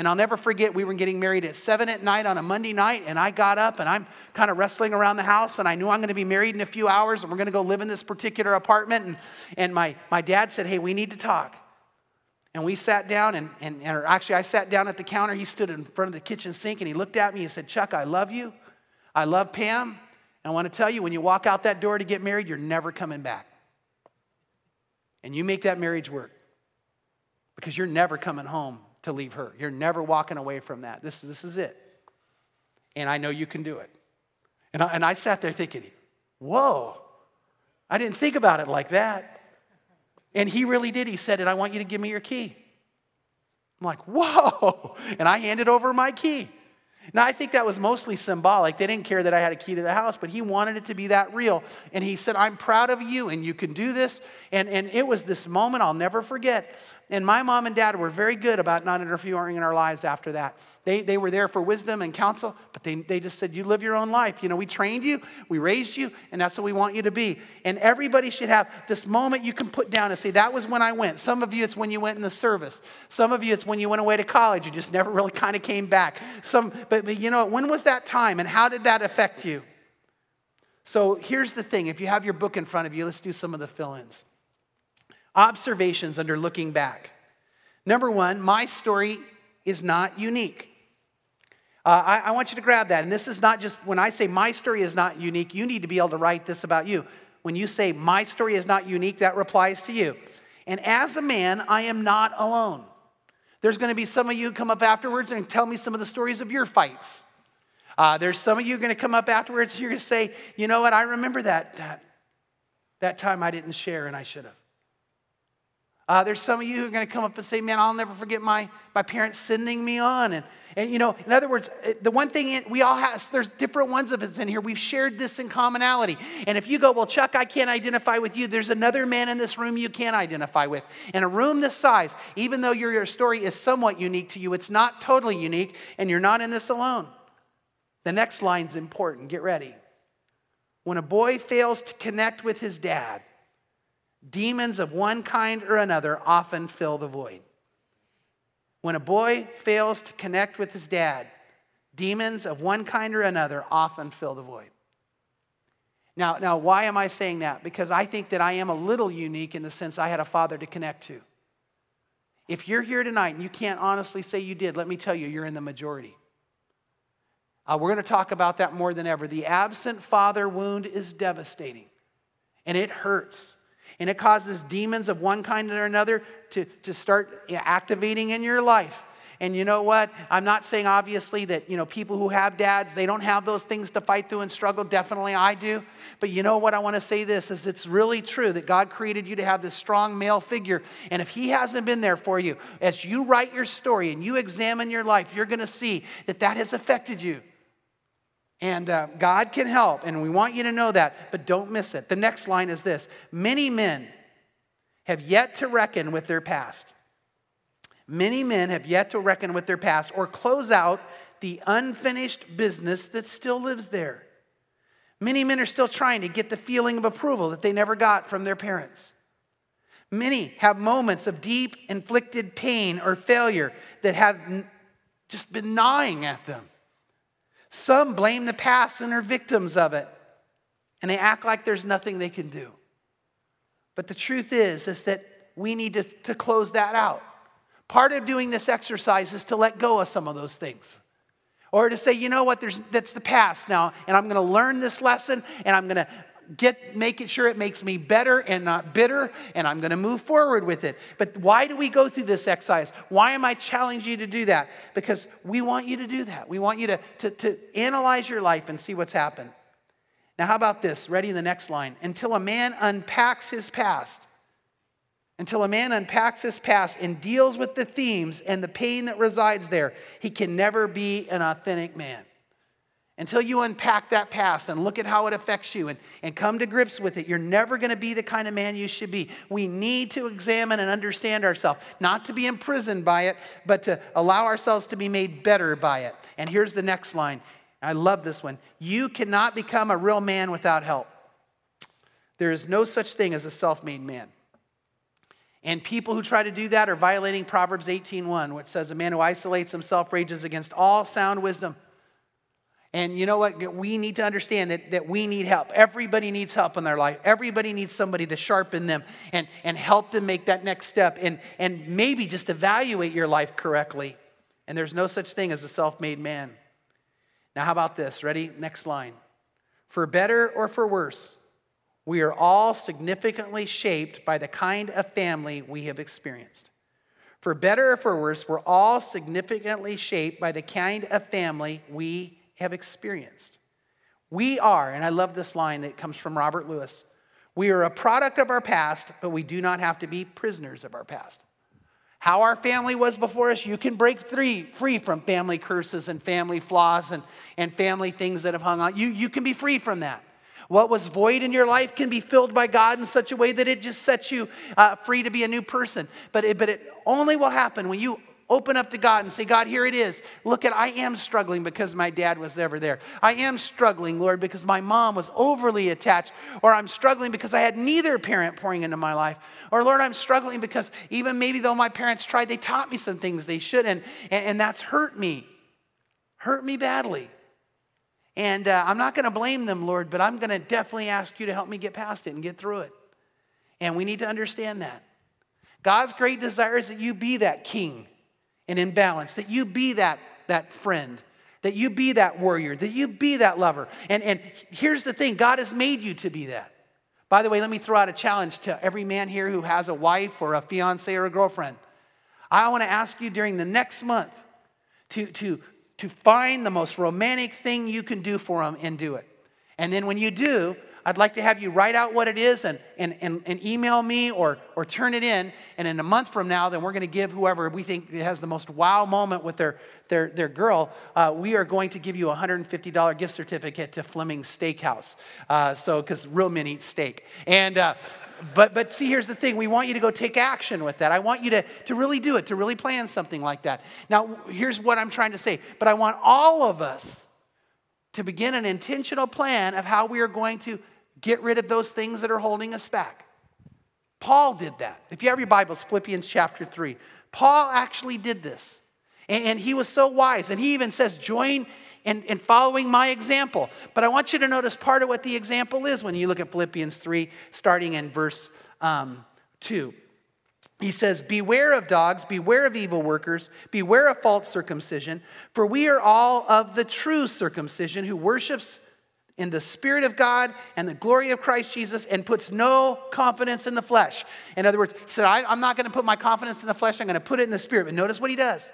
And I'll never forget, we were getting married at seven at night on a Monday night, and I got up and I'm kind of wrestling around the house, and I knew I'm going to be married in a few hours, and we're going to go live in this particular apartment. And, and my, my dad said, Hey, we need to talk. And we sat down, and, and, and actually, I sat down at the counter. He stood in front of the kitchen sink, and he looked at me and said, Chuck, I love you. I love Pam. I want to tell you, when you walk out that door to get married, you're never coming back. And you make that marriage work because you're never coming home to leave her. You're never walking away from that. This, this is it. And I know you can do it. And I, and I sat there thinking, whoa, I didn't think about it like that. And he really did. He said, and I want you to give me your key. I'm like, whoa. And I handed over my key. Now, I think that was mostly symbolic. They didn't care that I had a key to the house, but he wanted it to be that real. And he said, I'm proud of you, and you can do this. And, and it was this moment I'll never forget. And my mom and dad were very good about not interfering in our lives after that. They, they were there for wisdom and counsel, but they, they just said, You live your own life. You know, we trained you, we raised you, and that's what we want you to be. And everybody should have this moment you can put down and say, That was when I went. Some of you, it's when you went in the service. Some of you, it's when you went away to college. You just never really kind of came back. Some, but, but you know, when was that time and how did that affect you? So here's the thing if you have your book in front of you, let's do some of the fill ins. Observations under looking back. Number one, my story is not unique. Uh, I, I want you to grab that. And this is not just, when I say my story is not unique, you need to be able to write this about you. When you say my story is not unique, that replies to you. And as a man, I am not alone. There's going to be some of you come up afterwards and tell me some of the stories of your fights. Uh, there's some of you going to come up afterwards you're going to say, you know what, I remember that, that, that time I didn't share and I should have. Uh, there's some of you who are going to come up and say, Man, I'll never forget my, my parents sending me on. And, and, you know, in other words, the one thing we all have, there's different ones of us in here. We've shared this in commonality. And if you go, Well, Chuck, I can't identify with you, there's another man in this room you can't identify with. In a room this size, even though your, your story is somewhat unique to you, it's not totally unique, and you're not in this alone. The next line's important. Get ready. When a boy fails to connect with his dad, Demons of one kind or another often fill the void. When a boy fails to connect with his dad, demons of one kind or another often fill the void. Now, now, why am I saying that? Because I think that I am a little unique in the sense I had a father to connect to. If you're here tonight and you can't honestly say you did, let me tell you, you're in the majority. Uh, we're going to talk about that more than ever. The absent father wound is devastating, and it hurts and it causes demons of one kind or another to, to start activating in your life. And you know what? I'm not saying obviously that, you know, people who have dads, they don't have those things to fight through and struggle. Definitely I do. But you know what? I want to say this is it's really true that God created you to have this strong male figure. And if he hasn't been there for you, as you write your story and you examine your life, you're going to see that that has affected you. And uh, God can help, and we want you to know that, but don't miss it. The next line is this Many men have yet to reckon with their past. Many men have yet to reckon with their past or close out the unfinished business that still lives there. Many men are still trying to get the feeling of approval that they never got from their parents. Many have moments of deep inflicted pain or failure that have just been gnawing at them. Some blame the past and are victims of it, and they act like there's nothing they can do. But the truth is, is that we need to, to close that out. Part of doing this exercise is to let go of some of those things. Or to say, you know what, there's, that's the past now, and I'm gonna learn this lesson, and I'm gonna get making sure it makes me better and not bitter and i'm going to move forward with it. But why do we go through this exercise? Why am i challenging you to do that? Because we want you to do that. We want you to, to, to analyze your life and see what's happened. Now how about this? Ready the next line. Until a man unpacks his past until a man unpacks his past and deals with the themes and the pain that resides there he can never be an authentic man until you unpack that past and look at how it affects you and, and come to grips with it, you're never going to be the kind of man you should be. We need to examine and understand ourselves, not to be imprisoned by it, but to allow ourselves to be made better by it. And here's the next line. I love this one. You cannot become a real man without help. There is no such thing as a self made man. And people who try to do that are violating Proverbs 18:1, which says, A man who isolates himself rages against all sound wisdom. And you know what? We need to understand that, that we need help. Everybody needs help in their life. Everybody needs somebody to sharpen them and, and help them make that next step and, and maybe just evaluate your life correctly. And there's no such thing as a self made man. Now, how about this? Ready? Next line. For better or for worse, we are all significantly shaped by the kind of family we have experienced. For better or for worse, we're all significantly shaped by the kind of family we have experienced. We are, and I love this line that comes from Robert Lewis we are a product of our past, but we do not have to be prisoners of our past. How our family was before us, you can break free, free from family curses and family flaws and, and family things that have hung on. You, you can be free from that. What was void in your life can be filled by God in such a way that it just sets you uh, free to be a new person. But it, but it only will happen when you Open up to God and say, God, here it is. Look at, I am struggling because my dad was never there. I am struggling, Lord, because my mom was overly attached. Or I'm struggling because I had neither parent pouring into my life. Or, Lord, I'm struggling because even maybe though my parents tried, they taught me some things they shouldn't. And, and that's hurt me, hurt me badly. And uh, I'm not going to blame them, Lord, but I'm going to definitely ask you to help me get past it and get through it. And we need to understand that. God's great desire is that you be that king and in balance, that you be that, that friend, that you be that warrior, that you be that lover. And, and here's the thing God has made you to be that. By the way, let me throw out a challenge to every man here who has a wife or a fiance or a girlfriend. I want to ask you during the next month to, to, to find the most romantic thing you can do for them and do it. And then when you do, I'd like to have you write out what it is and, and, and, and email me or, or turn it in. And in a month from now, then we're going to give whoever we think has the most wow moment with their, their, their girl, uh, we are going to give you a $150 gift certificate to Fleming Steakhouse. Uh, so, because real men eat steak. And, uh, but, but see, here's the thing. We want you to go take action with that. I want you to, to really do it, to really plan something like that. Now, here's what I'm trying to say. But I want all of us to begin an intentional plan of how we are going to get rid of those things that are holding us back. Paul did that. If you have your Bibles, Philippians chapter 3, Paul actually did this. And, he was so wise. And he even says, join in, in following my example. But I want you to notice part of what the example is when you look at Philippians 3, starting in verse um, 2 he says, Beware of dogs, beware of evil workers, beware of false circumcision, for we are all of the true circumcision who worships in the Spirit of God and the glory of Christ Jesus and puts no confidence in the flesh. In other words, he said, I, am not going to put my confidence in the flesh, I'm going to put it in the Spirit. But notice what he does.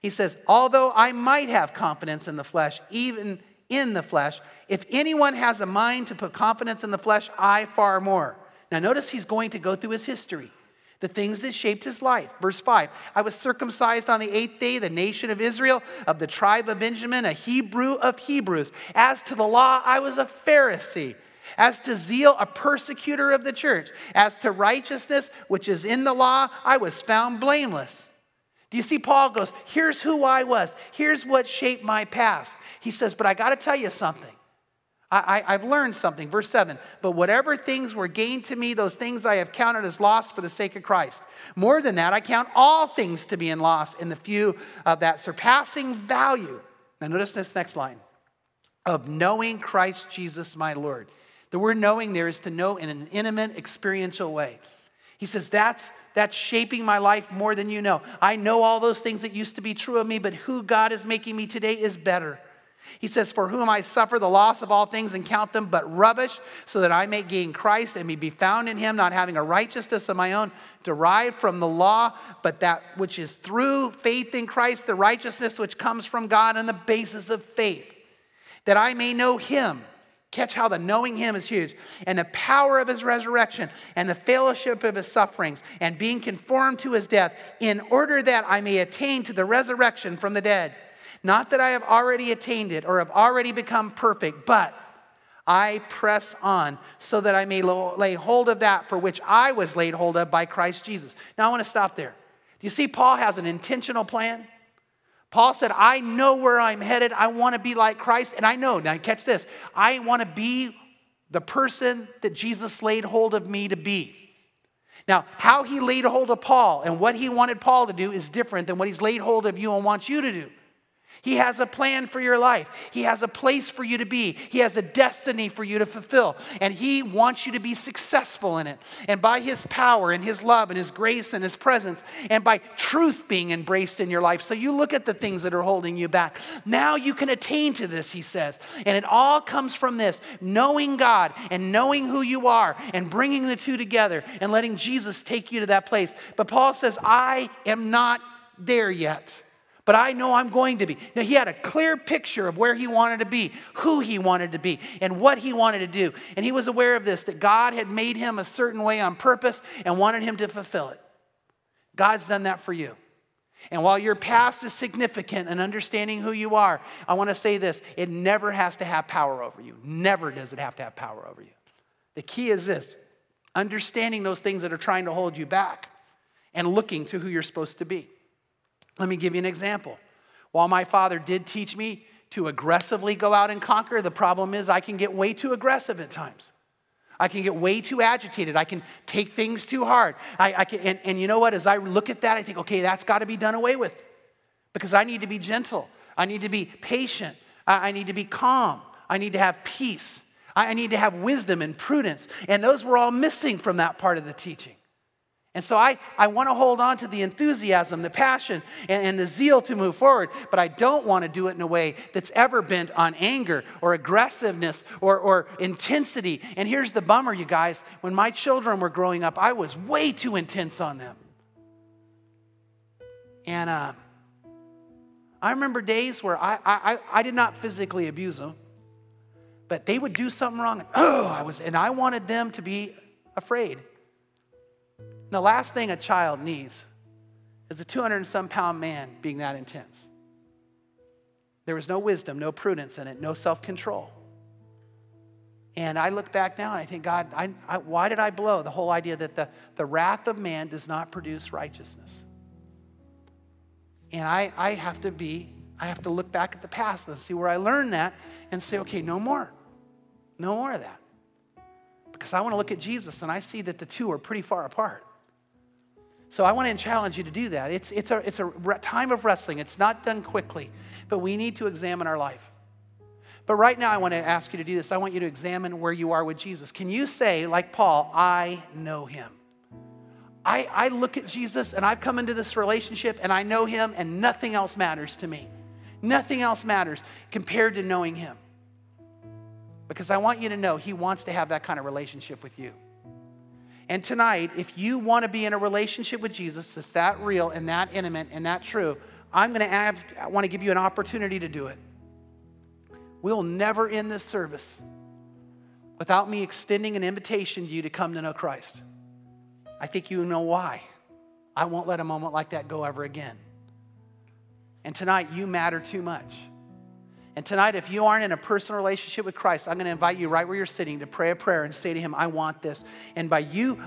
He says, Although I might have confidence in the flesh, even in the flesh, if anyone has a mind to put confidence in the flesh, I far more. Now, notice he's going to go through his history the things that shaped his life. Verse 5 I was circumcised on the eighth day, the nation of Israel, of the tribe of Benjamin, a Hebrew of Hebrews. As to the law, I was a Pharisee. As to zeal, a persecutor of the church. As to righteousness, which is in the law, I was found blameless. Do you see? Paul goes, Here's who I was. Here's what shaped my past. He says, But I got to tell you something. I, have learned something. Verse 7 But whatever things were gained to me, those things I have counted as loss for the sake of Christ. More than that, I count all things to be in loss in the view of that surpassing value. Now, notice this next line of knowing Christ Jesus my Lord. The word knowing there is to know in an intimate, experiential way. He says, That's, that's shaping my life more than you know. I know all those things that used to be true of me, but who God is making me today is better. He says, For whom I suffer the loss of all things and count them but rubbish, so that I may gain Christ and may be found in him, not having a righteousness of my own derived from the law, but that which is through faith in Christ, the righteousness which comes from God on the basis of faith, that I may know him. Catch how the knowing him is huge, and the power of his resurrection, and the fellowship of his sufferings, and being conformed to his death, in order that I may attain to the resurrection from the dead. Not that I have already attained it or have already become perfect, but I press on so that I may lay hold of that for which I was laid hold of by Christ Jesus. Now I want to stop there. Do you see Paul has an intentional plan? Paul said, I know where I'm headed. I want to be like Christ. And I know, now catch this, I want to be the person that Jesus laid hold of me to be. Now, how he laid hold of Paul and what he wanted Paul to do is different than what he's laid hold of you and wants you to do. He has a plan for your life. He has a place for you to be. He has a destiny for you to fulfill. And He wants you to be successful in it. And by His power and His love and His grace and His presence, and by truth being embraced in your life. So you look at the things that are holding you back. Now you can attain to this, He says. And it all comes from this knowing God and knowing who you are and bringing the two together and letting Jesus take you to that place. But Paul says, I am not there yet but I know I'm going to be. Now, he had a clear picture of where he wanted to be, who he wanted to be, and what he wanted to do. And he was aware of this that God had made him a certain way on purpose and wanted him to fulfill it. God's done that for you. And while your past is significant and understanding who you are, I want to say this it never has to have power over you. Never does it have to have power over you. The key is this understanding those things that are trying to hold you back and looking to who you're supposed to be. Let me give you an example. While my father did teach me to aggressively go out and conquer, the problem is I can get way too aggressive at times. I can get way too agitated. I can take things too hard. I, I can, and, and you know what? As I look at that, I think, okay, that's got to be done away with because I need to be gentle. I need to be patient. I, I need to be calm. I need to have peace. I, I need to have wisdom and prudence. And those were all missing from that part of the teaching. And so I, I want to hold on to the enthusiasm, the passion, and, and, the zeal to move forward, but I don't want to do it in a way that's ever bent on anger or aggressiveness or, or intensity. And here's the bummer, you guys. When my children were growing up, I was way too intense on them. And uh, I remember days where I, I, I did not physically abuse them, but they would do something wrong. And, oh, I was, and I wanted them to be afraid. The last thing a child needs is a 200 and some pound man being that intense. There was no wisdom, no prudence in it, no self control. And I look back now and I think, God, I, I, why did I blow the whole idea that the, the wrath of man does not produce righteousness? And I, I have to be, I have to look back at the past and see where I learned that and say, okay, no more. No more of that. Because I want to look at Jesus and I see that the two are pretty far apart. So I want to challenge you to do that. It's, it's, a, it's a time of wrestling. It's not done quickly, but we need to examine our life. But right now, I want to ask you to do this. I want you to examine where you are with Jesus. Can you say, like Paul, I know him? I, I look at Jesus and I've come into this relationship and I know him and nothing else matters to me. Nothing else matters compared to knowing him. Because I want you to know he wants to have that kind of relationship with you. And tonight, if you want to be in a relationship with Jesus that's that real and that intimate and that true, I'm going to have, I want to give you an opportunity to do it. We'll never end this service without me extending an invitation to you to come to know Christ. I think you know why. I won't let a moment like that go ever again. And tonight, you matter too much. And tonight, if you aren't in a personal relationship with Christ, I'm going to invite you right where you're sitting to pray a prayer and say to Him, I want this. And by you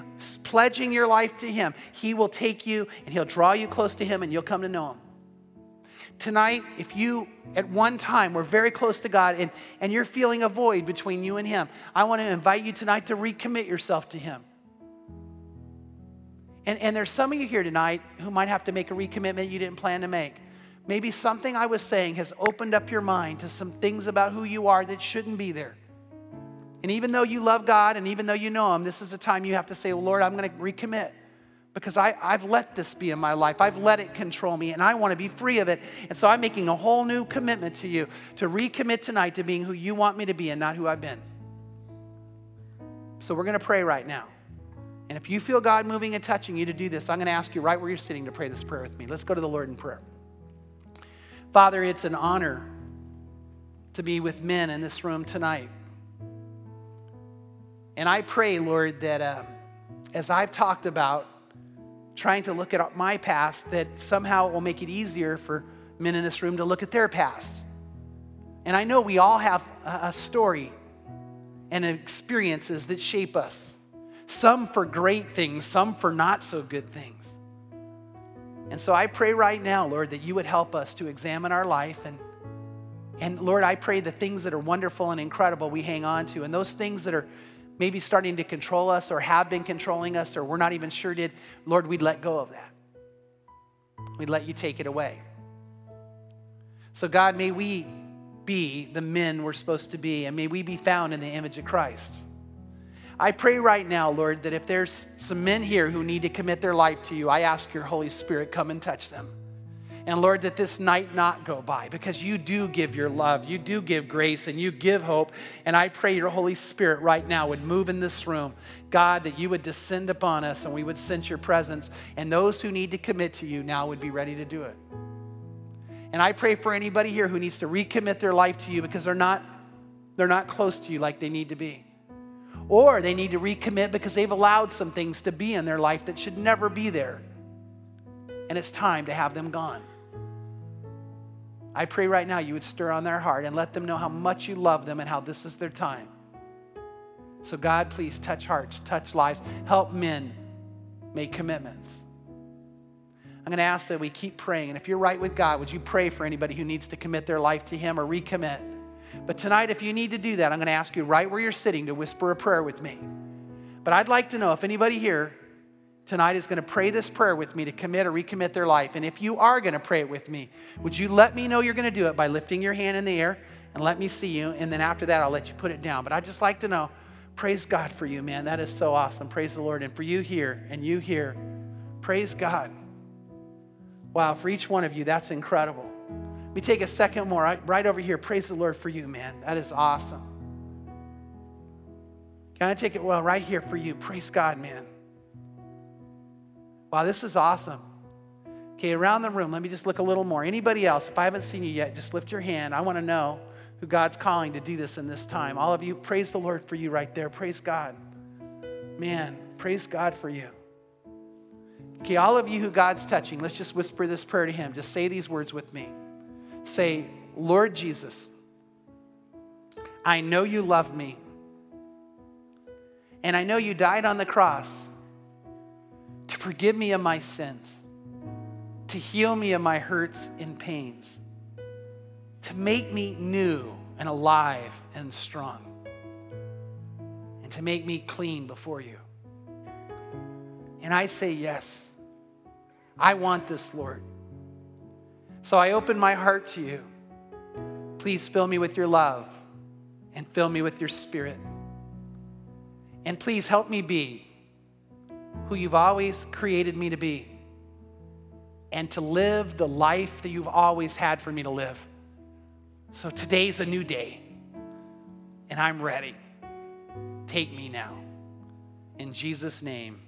pledging your life to Him, He will take you and He'll draw you close to Him and you'll come to know Him. Tonight, if you at one time were very close to God and, and you're feeling a void between you and Him, I want to invite you tonight to recommit yourself to Him. And, and there's some of you here tonight who might have to make a recommitment you didn't plan to make. Maybe something I was saying has opened up your mind to some things about who you are that shouldn't be there. And even though you love God and even though you know Him, this is a time you have to say, well, Lord, I'm going to recommit because I, I've let this be in my life. I've let it control me and I want to be free of it. And so I'm making a whole new commitment to you to recommit tonight to being who you want me to be and not who I've been. So we're going to pray right now. And if you feel God moving and touching you to do this, I'm going to ask you right where you're sitting to pray this prayer with me. Let's go to the Lord in prayer. Father, it's an honor to be with men in this room tonight. And I pray, Lord, that uh, as I've talked about trying to look at my past, that somehow it will make it easier for men in this room to look at their past. And I know we all have a story and experiences that shape us. Some for great things, some for not so good things. And so I pray right now, Lord, that you would help us to examine our life. And, and Lord, I pray the things that are wonderful and incredible we hang on to. And those things that are maybe starting to control us or have been controlling us or we're not even sure did, Lord, we'd let go of that. We'd let you take it away. So, God, may we be the men we're supposed to be, and may we be found in the image of Christ. I pray right now, Lord, that if there's some men here who need to commit their life to you, I ask your Holy Spirit, come and touch them. And Lord, that this night not go by because you do give your love, you do give grace, and you give hope. And I pray your Holy Spirit right now would move in this room. God, that you would descend upon us and we would sense your presence. And those who need to commit to you now would be ready to do it. And I pray for anybody here who needs to recommit their life to you because they're not, they're not close to you like they need to be. Or they need to recommit because they've allowed some things to be in their life that should never be there. And it's time to have them gone. I pray right now you would stir on their heart and let them know how much you love them and how this is their time. So, God, please touch hearts, touch lives, help men make commitments. I'm going to ask that we keep praying. And if you're right with God, would you pray for anybody who needs to commit their life to Him or recommit? But tonight, if you need to do that, I'm going to ask you right where you're sitting to whisper a prayer with me. But I'd like to know if anybody here tonight is going to pray this prayer with me to commit or recommit their life. And if you are going to pray it with me, would you let me know you're going to do it by lifting your hand in the air and let me see you? And then after that, I'll let you put it down. But I'd just like to know praise God for you, man. That is so awesome. Praise the Lord. And for you here and you here, praise God. Wow, for each one of you, that's incredible. Let me take a second more. Right, right over here. Praise the Lord for you, man. That is awesome. Can I take it well right here for you? Praise God, man. Wow, this is awesome. Okay, around the room, let me just look a little more. Anybody else, if I haven't seen you yet, just lift your hand. I want to know who God's calling to do this in this time. All of you, praise the Lord for you right there. Praise God. Man, praise God for you. Okay, all of you who God's touching, let's just whisper this prayer to Him. Just say these words with me. Say, Lord Jesus, I know you love me. And I know you died on the cross to forgive me of my sins, to heal me of my hurts and pains, to make me new and alive and strong, and to make me clean before you. And I say yes. I want this, Lord. So I open my heart to you. Please fill me with your love and fill me with your spirit. And please help me be who you've always created me to be and to live the life that you've always had for me to live. So today's a new day, and I'm ready. Take me now. In Jesus' name,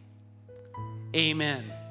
amen.